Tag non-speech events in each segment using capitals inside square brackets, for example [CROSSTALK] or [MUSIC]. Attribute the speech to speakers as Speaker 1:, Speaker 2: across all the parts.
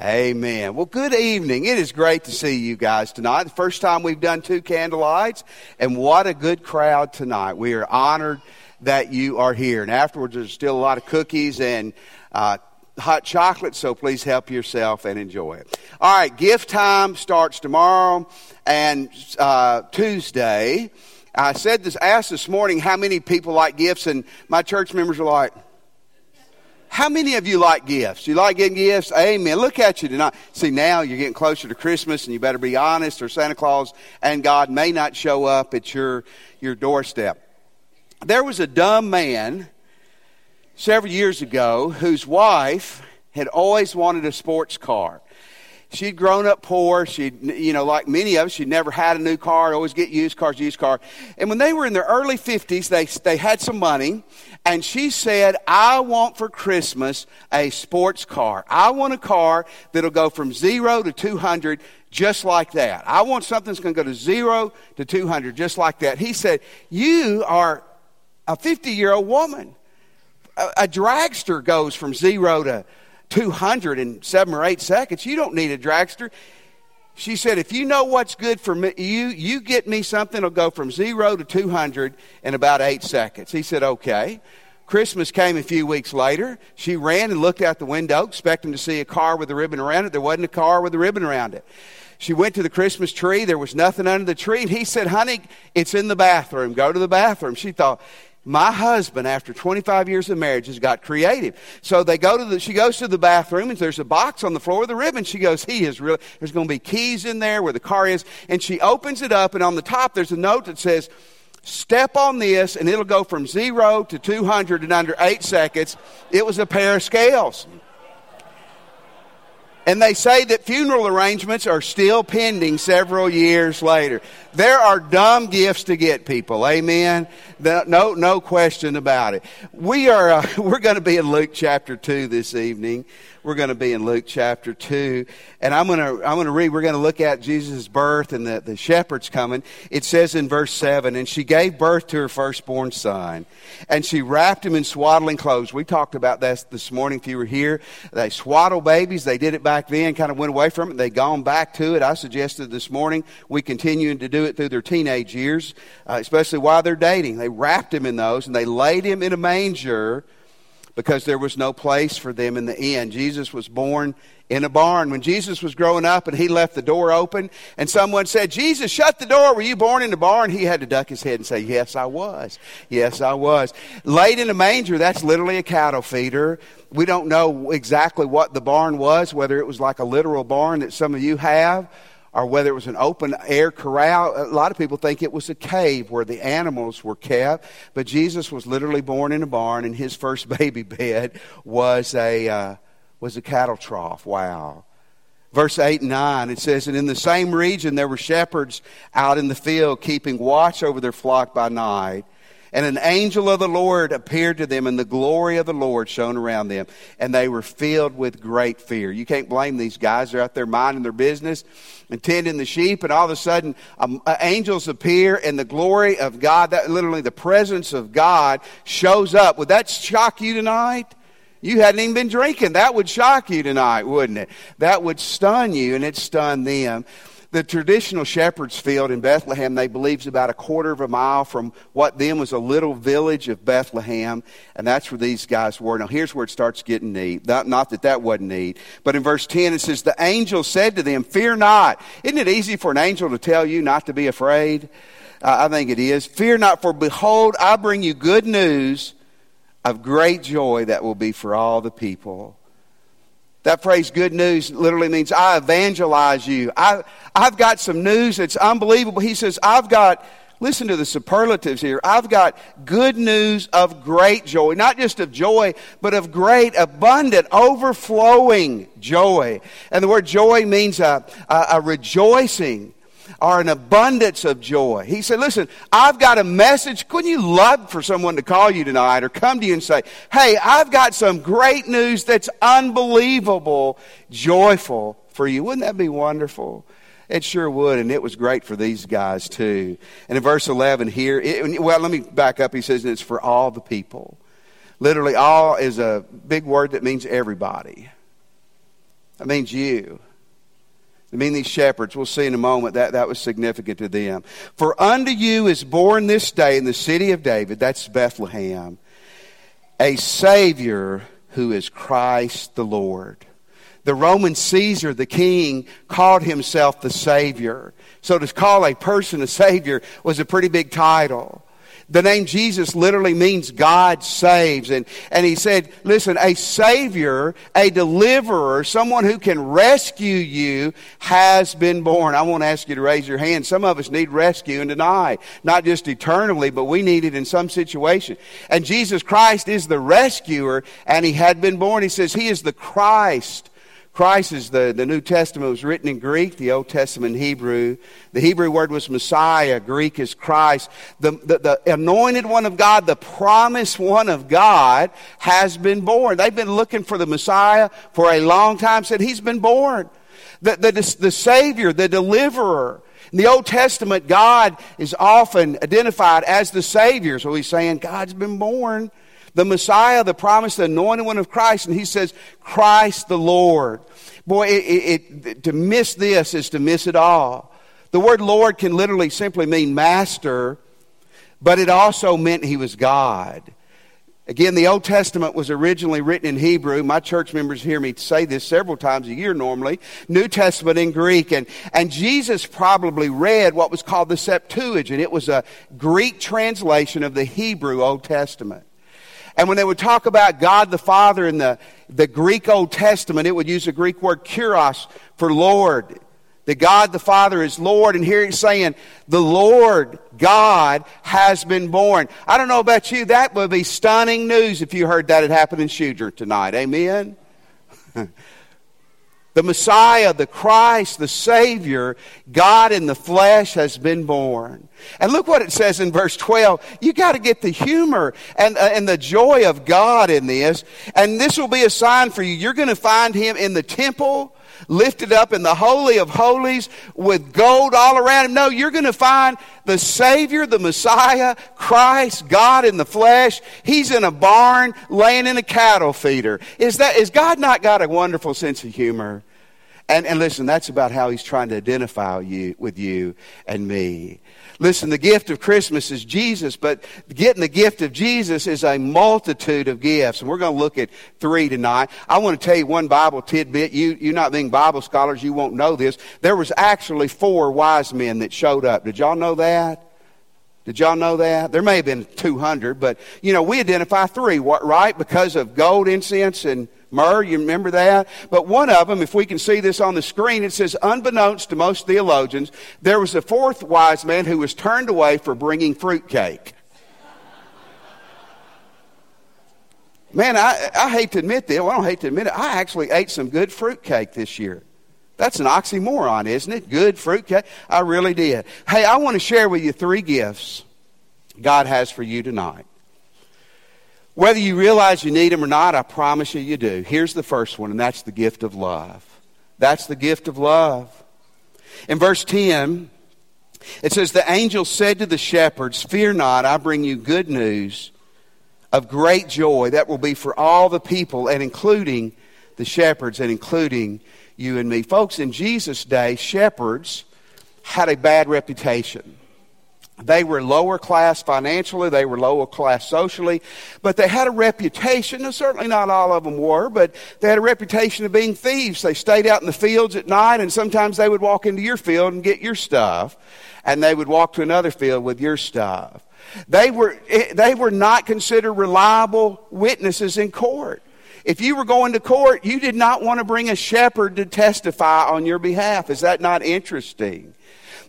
Speaker 1: Amen. Well, good evening. It is great to see you guys tonight. The first time we've done two candlelights, and what a good crowd tonight. We are honored that you are here. And afterwards, there's still a lot of cookies and uh, hot chocolate, so please help yourself and enjoy it. All right, gift time starts tomorrow and uh, Tuesday. I said this, asked this morning how many people like gifts, and my church members are like, how many of you like gifts? You like getting gifts? Amen. Look at you tonight. See, now you're getting closer to Christmas and you better be honest or Santa Claus and God may not show up at your, your doorstep. There was a dumb man several years ago whose wife had always wanted a sports car she'd grown up poor. She'd, you know, like many of us, she'd never had a new car, always get used cars, used car. And when they were in their early 50s, they, they had some money. And she said, I want for Christmas a sports car. I want a car that'll go from zero to 200 just like that. I want something that's going to go to zero to 200 just like that. He said, You are a 50 year old woman. A, a dragster goes from zero to 200 in seven or eight seconds. You don't need a dragster. She said, if you know what's good for me, you, you get me something that'll go from zero to 200 in about eight seconds. He said, okay. Christmas came a few weeks later. She ran and looked out the window, expecting to see a car with a ribbon around it. There wasn't a car with a ribbon around it. She went to the Christmas tree. There was nothing under the tree. And he said, honey, it's in the bathroom. Go to the bathroom. She thought, my husband, after 25 years of marriage, has got creative. So they go to the, she goes to the bathroom and there's a box on the floor with a ribbon. She goes, he is really, there's going to be keys in there where the car is. And she opens it up and on the top there's a note that says, step on this and it'll go from zero to 200 in under eight seconds. It was a pair of scales. And they say that funeral arrangements are still pending several years later. There are dumb gifts to get people. Amen. No, no question about it. We are, uh, [LAUGHS] we're going to be in Luke chapter 2 this evening. We're going to be in Luke chapter 2. And I'm going to, I'm going to read, we're going to look at Jesus' birth and the, the shepherds coming. It says in verse 7, and she gave birth to her firstborn son, and she wrapped him in swaddling clothes. We talked about that this morning if you were here. They swaddle babies. They did it back then, kind of went away from it. They've gone back to it. I suggested this morning we continue to do it through their teenage years, uh, especially while they're dating. They wrapped him in those and they laid him in a manger because there was no place for them in the inn. Jesus was born in a barn. When Jesus was growing up and he left the door open and someone said, Jesus, shut the door. Were you born in a barn? He had to duck his head and say, Yes, I was. Yes, I was. Laid in a manger, that's literally a cattle feeder. We don't know exactly what the barn was, whether it was like a literal barn that some of you have or whether it was an open air corral. A lot of people think it was a cave where the animals were kept, but Jesus was literally born in a barn, and his first [LAUGHS] baby bed was a uh, was a cattle trough. Wow. Verse 8 and 9, it says, And in the same region there were shepherds out in the field, keeping watch over their flock by night. And an angel of the Lord appeared to them, and the glory of the Lord shone around them. And they were filled with great fear. You can't blame these guys. They're out there minding their business and tending the sheep, and all of a sudden, um, uh, angels appear, and the glory of God, that literally the presence of God, shows up. Would that shock you tonight? You hadn't even been drinking. That would shock you tonight, wouldn't it? That would stun you, and it stunned them. The traditional shepherd's field in Bethlehem, they believe, is about a quarter of a mile from what then was a little village of Bethlehem, and that's where these guys were. Now, here's where it starts getting neat. Not, not that that wasn't neat, but in verse 10 it says, The angel said to them, Fear not. Isn't it easy for an angel to tell you not to be afraid? Uh, I think it is. Fear not, for behold, I bring you good news of great joy that will be for all the people. That phrase, good news, literally means I evangelize you. I, I've got some news that's unbelievable. He says, I've got, listen to the superlatives here. I've got good news of great joy. Not just of joy, but of great, abundant, overflowing joy. And the word joy means a, a, a rejoicing or an abundance of joy. He said, Listen, I've got a message. Couldn't you love for someone to call you tonight or come to you and say, Hey, I've got some great news that's unbelievable, joyful for you? Wouldn't that be wonderful? It sure would, and it was great for these guys too. And in verse 11 here, it, well, let me back up. He says it's for all the people. Literally, all is a big word that means everybody. That means you. I mean, these shepherds, we'll see in a moment that that was significant to them. For unto you is born this day in the city of David, that's Bethlehem, a Savior who is Christ the Lord. The Roman Caesar, the king, called himself the Savior. So to call a person a Savior was a pretty big title. The name Jesus literally means God saves. And, and he said, listen, a savior, a deliverer, someone who can rescue you has been born. I want to ask you to raise your hand. Some of us need rescue and deny, not just eternally, but we need it in some situation. And Jesus Christ is the rescuer and he had been born. He says he is the Christ Christ is the, the New Testament was written in Greek, the Old Testament in Hebrew. The Hebrew word was Messiah, Greek is Christ. The, the, the anointed one of God, the promised one of God has been born. They've been looking for the Messiah for a long time, said he's been born. The, the, the Savior, the deliverer. In the Old Testament, God is often identified as the Savior. So he's saying, God's been born the Messiah, the promised, the anointed one of Christ, and he says, Christ the Lord. Boy, it, it, it, to miss this is to miss it all. The word Lord can literally simply mean master, but it also meant he was God. Again, the Old Testament was originally written in Hebrew. My church members hear me say this several times a year normally. New Testament in Greek. And, and Jesus probably read what was called the Septuagint. It was a Greek translation of the Hebrew Old Testament. And when they would talk about God the Father in the, the Greek Old Testament, it would use the Greek word kurios for Lord. That God the Father is Lord. And here he's saying, the Lord God has been born. I don't know about you, that would be stunning news if you heard that had happened in Schuger tonight. Amen? [LAUGHS] the Messiah, the Christ, the Savior, God in the flesh has been born. And look what it says in verse 12. You got to get the humor and, uh, and the joy of God in this. And this will be a sign for you. You're going to find him in the temple, lifted up in the Holy of Holies with gold all around him. No, you're going to find the Savior, the Messiah, Christ, God in the flesh. He's in a barn laying in a cattle feeder. Is that, is God not got a wonderful sense of humor? And, and listen, that's about how he's trying to identify you with you and me. Listen, the gift of Christmas is Jesus, but getting the gift of Jesus is a multitude of gifts. And we're going to look at three tonight. I want to tell you one Bible tidbit. You, you not being Bible scholars, you won't know this. There was actually four wise men that showed up. Did y'all know that? Did y'all know that? There may have been 200, but, you know, we identify three, right? Because of gold, incense, and myrrh. You remember that? But one of them, if we can see this on the screen, it says, unbeknownst to most theologians, there was a fourth wise man who was turned away for bringing fruitcake. Man, I, I hate to admit this. Well, I don't hate to admit it. I actually ate some good fruitcake this year. That's an oxymoron, isn't it? Good fruitcake. I really did. Hey, I want to share with you three gifts God has for you tonight. Whether you realize you need them or not, I promise you you do. Here's the first one, and that's the gift of love. That's the gift of love. In verse 10, it says, The angel said to the shepherds, Fear not, I bring you good news of great joy that will be for all the people, and including the shepherds, and including you and me. Folks, in Jesus' day, shepherds had a bad reputation. They were lower class financially, they were lower class socially, but they had a reputation, and certainly not all of them were, but they had a reputation of being thieves. They stayed out in the fields at night, and sometimes they would walk into your field and get your stuff, and they would walk to another field with your stuff. They were, eh, they were not considered reliable witnesses in court. If you were going to court, you did not want to bring a shepherd to testify on your behalf. Is that not interesting?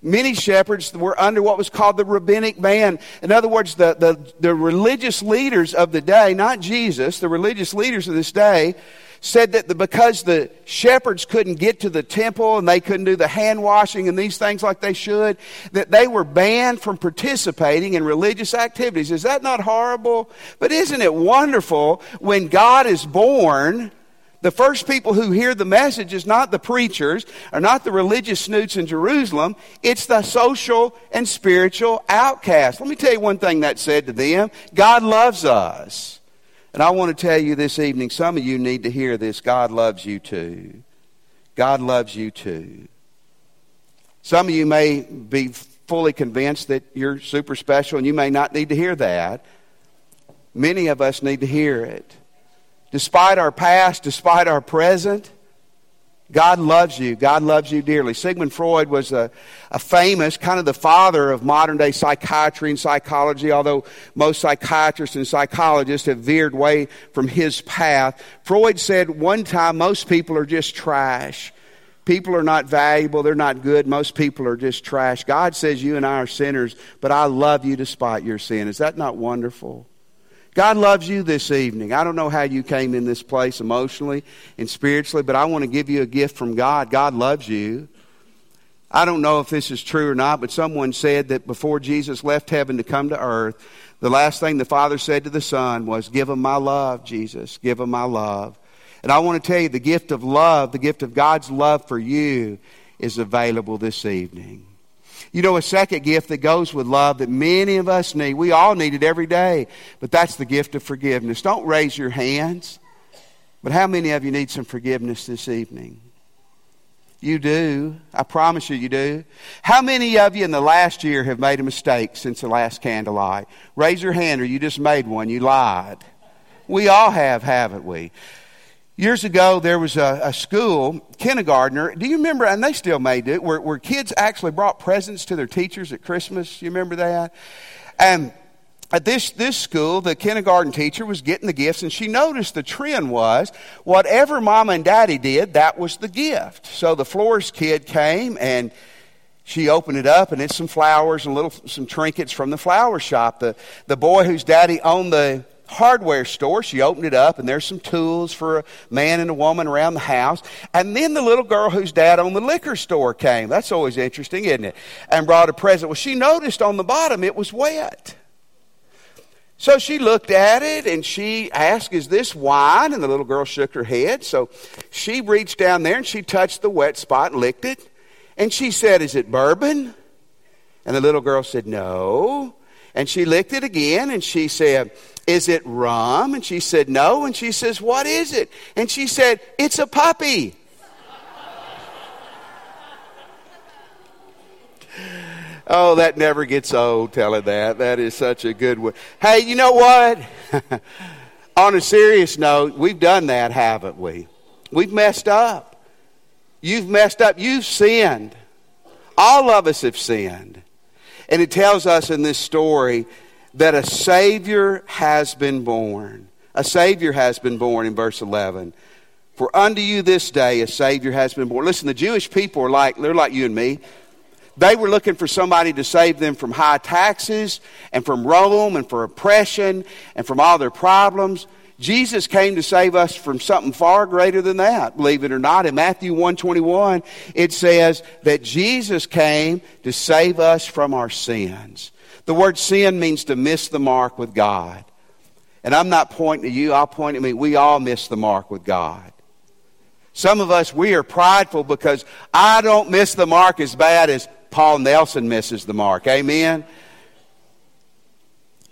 Speaker 1: Many shepherds were under what was called the rabbinic ban. In other words, the, the, the religious leaders of the day, not Jesus, the religious leaders of this day, said that the, because the shepherds couldn't get to the temple and they couldn't do the hand washing and these things like they should, that they were banned from participating in religious activities. Is that not horrible? But isn't it wonderful when God is born? The first people who hear the message is not the preachers or not the religious snoots in Jerusalem. It's the social and spiritual outcasts. Let me tell you one thing that said to them. God loves us. And I want to tell you this evening, some of you need to hear this. God loves you too. God loves you too. Some of you may be fully convinced that you're super special and you may not need to hear that. Many of us need to hear it. Despite our past, despite our present, God loves you. God loves you dearly. Sigmund Freud was a, a, famous, kind of the father of modern day psychiatry and psychology, although most psychiatrists and psychologists have veered away from his path. Freud said one time most people are just trash. People are not valuable. They're not good. Most people are just trash. God says you and I are sinners, but I love you despite your sin. Is that not wonderful? God loves you this evening. I don't know how you came in this place emotionally and spiritually, but I want to give you a gift from God. God loves you. I don't know if this is true or not, but someone said that before Jesus left heaven to come to earth, the last thing the Father said to the Son was, Give him my love, Jesus. Give him my love. And I want to tell you the gift of love, the gift of God's love for you, is available this evening. You know, a second gift that goes with love that many of us need, we all need it every day, but that's the gift of forgiveness. Don't raise your hands, but how many of you need some forgiveness this evening? You do. I promise you, you do. How many of you in the last year have made a mistake since the last candlelight? Raise your hand, or you just made one. You lied. We all have, haven't we? Years ago, there was a, a, school, kindergartner. Do you remember, and they still may do it, where, where kids actually brought presents to their teachers at Christmas? You remember that? And at this, this school, the kindergarten teacher was getting the gifts, and she noticed the trend was whatever mom and daddy did, that was the gift. So the florist kid came and she opened it up, and it's some flowers and little some trinkets from the flower shop. The, the boy whose daddy owned the hardware store. She opened it up, and there's some tools for a man and a woman around the house. And then the little girl whose dad owned the liquor store came. That's always interesting, isn't it? And brought a present. Well, she noticed on the bottom it was wet. So she looked at it and she asked, Is this wine? And the little girl shook her head. So she reached down there and she touched the wet spot and licked it. And she said, Is it bourbon? And the little girl said, No. And she licked it again and she said, is it rum? And she said, No. And she says, What is it? And she said, It's a puppy. oh, that never gets old telling that. That is such a good one. Hey, you know what? [LAUGHS] On a serious note, we've done that, haven't we? We've messed up. You've messed up. You've sinned. All of us have sinned. And it tells us in this story that a Savior has been born. A Savior has been born in verse 11. For unto you this day a Savior has been born. Listen, the Jewish people are like, they're like you and me. They were looking for somebody to save them from high taxes and from Rome and for oppression and from all their problems. Jesus came to save us from something far greater than that, believe it or not. In Matthew 121, it says that Jesus came to save us from our sins. The word sin means to miss the mark with God. And I'm not pointing to you, I'll point at me. We all miss the mark with God. Some of us, we are prideful because I don't miss the mark as bad as Paul Nelson misses the mark. Amen?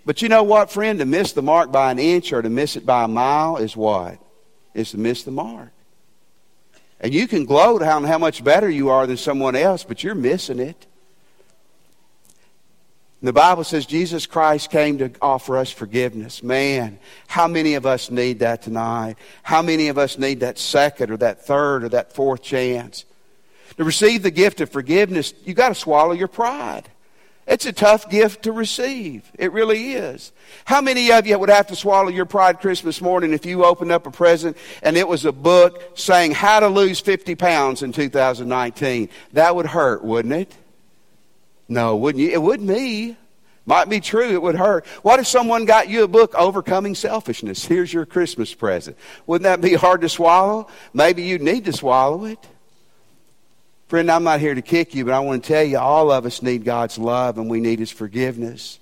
Speaker 1: But you know what, friend? To miss the mark by an inch or to miss it by a mile is what? Is to miss the mark. And you can gloat on how much better you are than someone else, but you're missing it. The Bible says Jesus Christ came to offer us forgiveness. Man, how many of us need that tonight? How many of us need that second or that third or that fourth chance? To receive the gift of forgiveness, you got to swallow your pride. It's a tough gift to receive. It really is. How many of you would have to swallow your pride Christmas morning if you opened up a present and it was a book saying how to lose 50 pounds in 2019? That would hurt, wouldn't it? No, wouldn't you? It would me. Might be true, it would hurt. What if someone got you a book, Overcoming Selfishness? Here's your Christmas present. Wouldn't that be hard to swallow? Maybe you need to swallow it. Friend, I'm not here to kick you, but I want to tell you all of us need God's love and we need His forgiveness.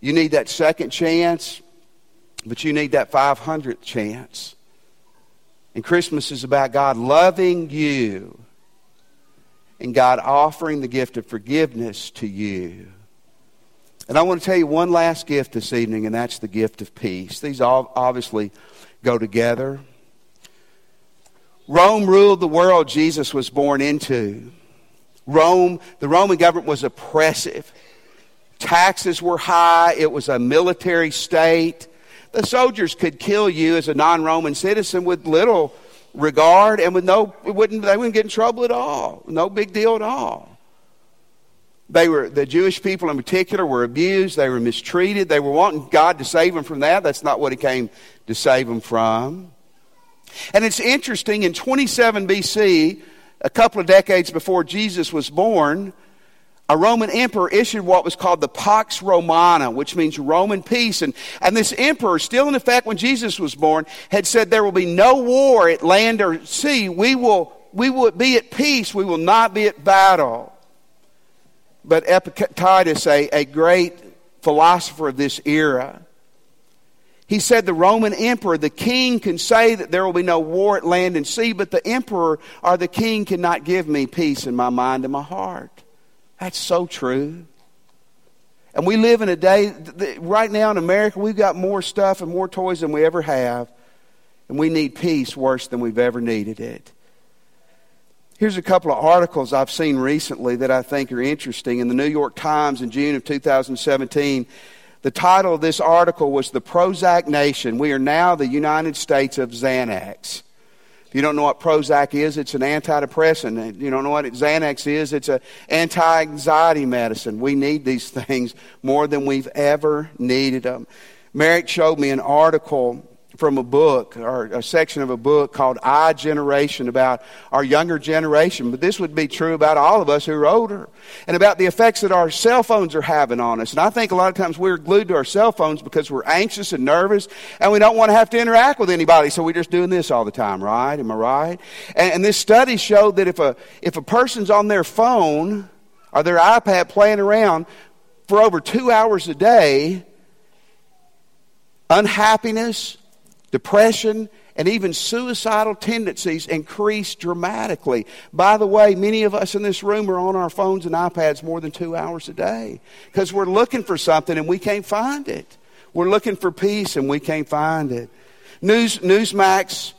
Speaker 1: You need that second chance, but you need that 500th chance. And Christmas is about God loving you and God offering the gift of forgiveness to you. And I want to tell you one last gift this evening, and that's the gift of peace. These all obviously go together. Rome ruled the world Jesus was born into. Rome, the Roman government was oppressive. Taxes were high. It was a military state. The soldiers could kill you as a non-Roman citizen with little regard and with no, it wouldn't, they wouldn't get in trouble at all. No big deal at all. They were, the Jewish people in particular were abused. They were mistreated. They were wanting God to save them from that. That's not what He came to save them from. And it's interesting, in 27 BC, a couple of decades before Jesus was born, a Roman emperor issued what was called the Pax Romana, which means Roman peace. And, and this emperor, still in effect when Jesus was born, had said there will be no war at land or sea. We will, we will be at peace. We will not be at battle. But Epictetus, a, a great philosopher of this era, he said the Roman emperor, the king, can say that there will be no war at land and sea, but the emperor or the king cannot give me peace in my mind and my heart. That's so true. And we live in a day, right now in America, we've got more stuff and more toys than we ever have. And we need peace worse than we've ever needed it. Here's a couple of articles I've seen recently that I think are interesting. In the New York Times in June of 2017, the title of this article was The Prozac Nation. We are now the United States of Xanax. If you don't know what Prozac is, it's an antidepressant. You don't know what Xanax is, it's an anti anxiety medicine. We need these [LAUGHS] things more than we've ever needed them. Merrick showed me an article from a book or a section of a book called I Generation about our younger generation, but this would be true about all of us who are older and about the effects that our cell phones are having on us. And I think a lot of times we're glued to our cell phones because we're anxious and nervous and we don't want to have to interact with anybody, so we're just doing this all the time, right? Am I right? And, and this study showed that if a, if a person's on their phone or their iPad playing around for over two hours a day, unhappiness, depression, and even suicidal tendencies increase dramatically. By the way, many of us in this room are on our phones and iPads more than two hours a day because we're looking for something and we can't find it. We're looking for peace and we can't find it. News, Newsmax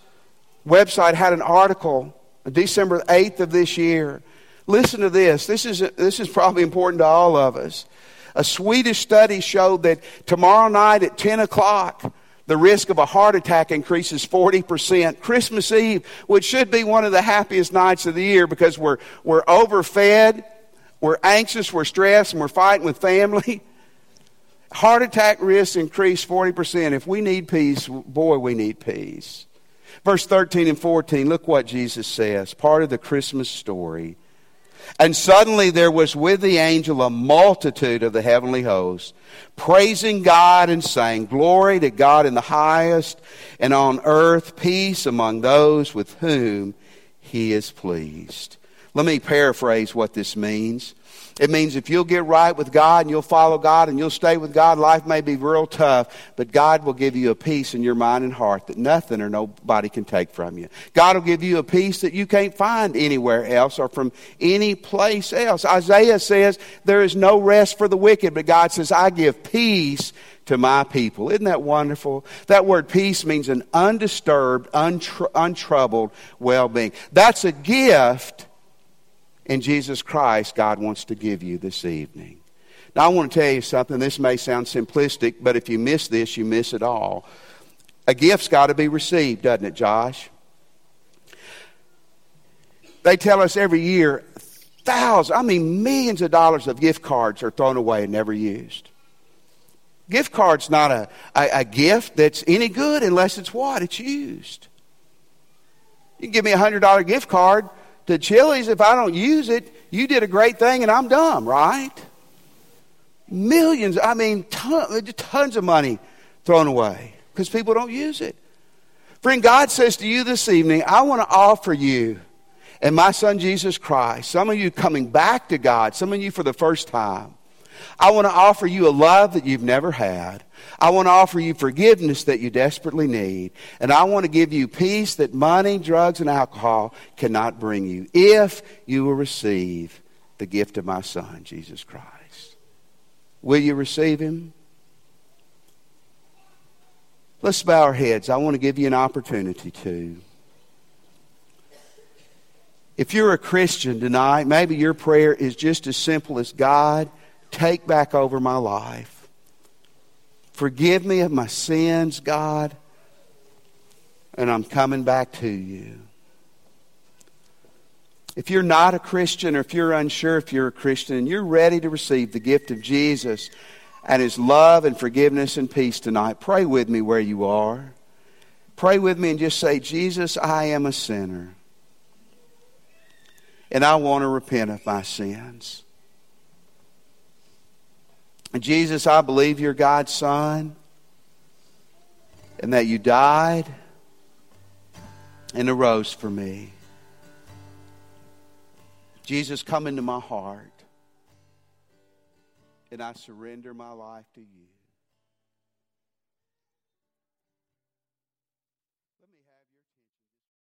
Speaker 1: website had an article December 8th of this year. Listen to this. This is, this is probably important to all of us. A Swedish study showed that tomorrow night at 10 o'clock, the risk of a heart attack increases 40%. Christmas Eve, which should be one of the happiest nights of the year because we're, we're overfed, we're anxious, we're stressed, and we're fighting with family. [LAUGHS] Heart attack risks increase 40%. If we need peace, boy, we need peace. Verse 13 and 14, look what Jesus says, part of the Christmas story. And suddenly there was with the angel a multitude of the heavenly hosts, praising God and saying, Glory to God in the highest, and on earth peace among those with whom he is pleased. Let me paraphrase what this means. It means if you'll get right with God and you'll follow God and you'll stay with God, life may be real tough, but God will give you a peace in your mind and heart that nothing or nobody can take from you. God will give you a peace that you can't find anywhere else or from any place else. Isaiah says there is no rest for the wicked, but God says, I give peace to my people. Isn't that wonderful? That word peace means an undisturbed, untr- untroubled well being. That's a gift in Jesus Christ God wants to give you this evening. Now, I want to tell you something. This may sound simplistic, but if you miss this, you miss it all. A gift's got to be received, doesn't it, Josh? They tell us every year thousands, I mean millions of dollars of gift cards are thrown away and never used. Gift card's not a, a, a gift that's any good unless it's what? It's used. You can give me a $100 gift card, to Chili's, if I don't use it, you did a great thing and I'm dumb, right? Millions, I mean, tons, tons of money thrown away because people don't use it. Friend, God says to you this evening, I want to offer you and my son Jesus Christ, some of you coming back to God, some of you for the first time. I want to offer you a love that you've never had. I want to offer you forgiveness that you desperately need. And I want to give you peace that money, drugs, and alcohol cannot bring you if you will receive the gift of my Son, Jesus Christ. Will you receive him? Let's bow our heads. I want to give you an opportunity to. If you're a Christian tonight, maybe your prayer is just as simple as God, take back over my life. Forgive me of my sins, God, and I'm coming back to you. If you're not a Christian or if you're unsure if you're a Christian and you're ready to receive the gift of Jesus and His love and forgiveness and peace tonight, pray with me where you are. Pray with me and just say, Jesus, I am a sinner. And I want to repent of my sins. Jesus, I believe you're God's Son and that you died and arose for me. Jesus, come into my heart and I surrender my life to you.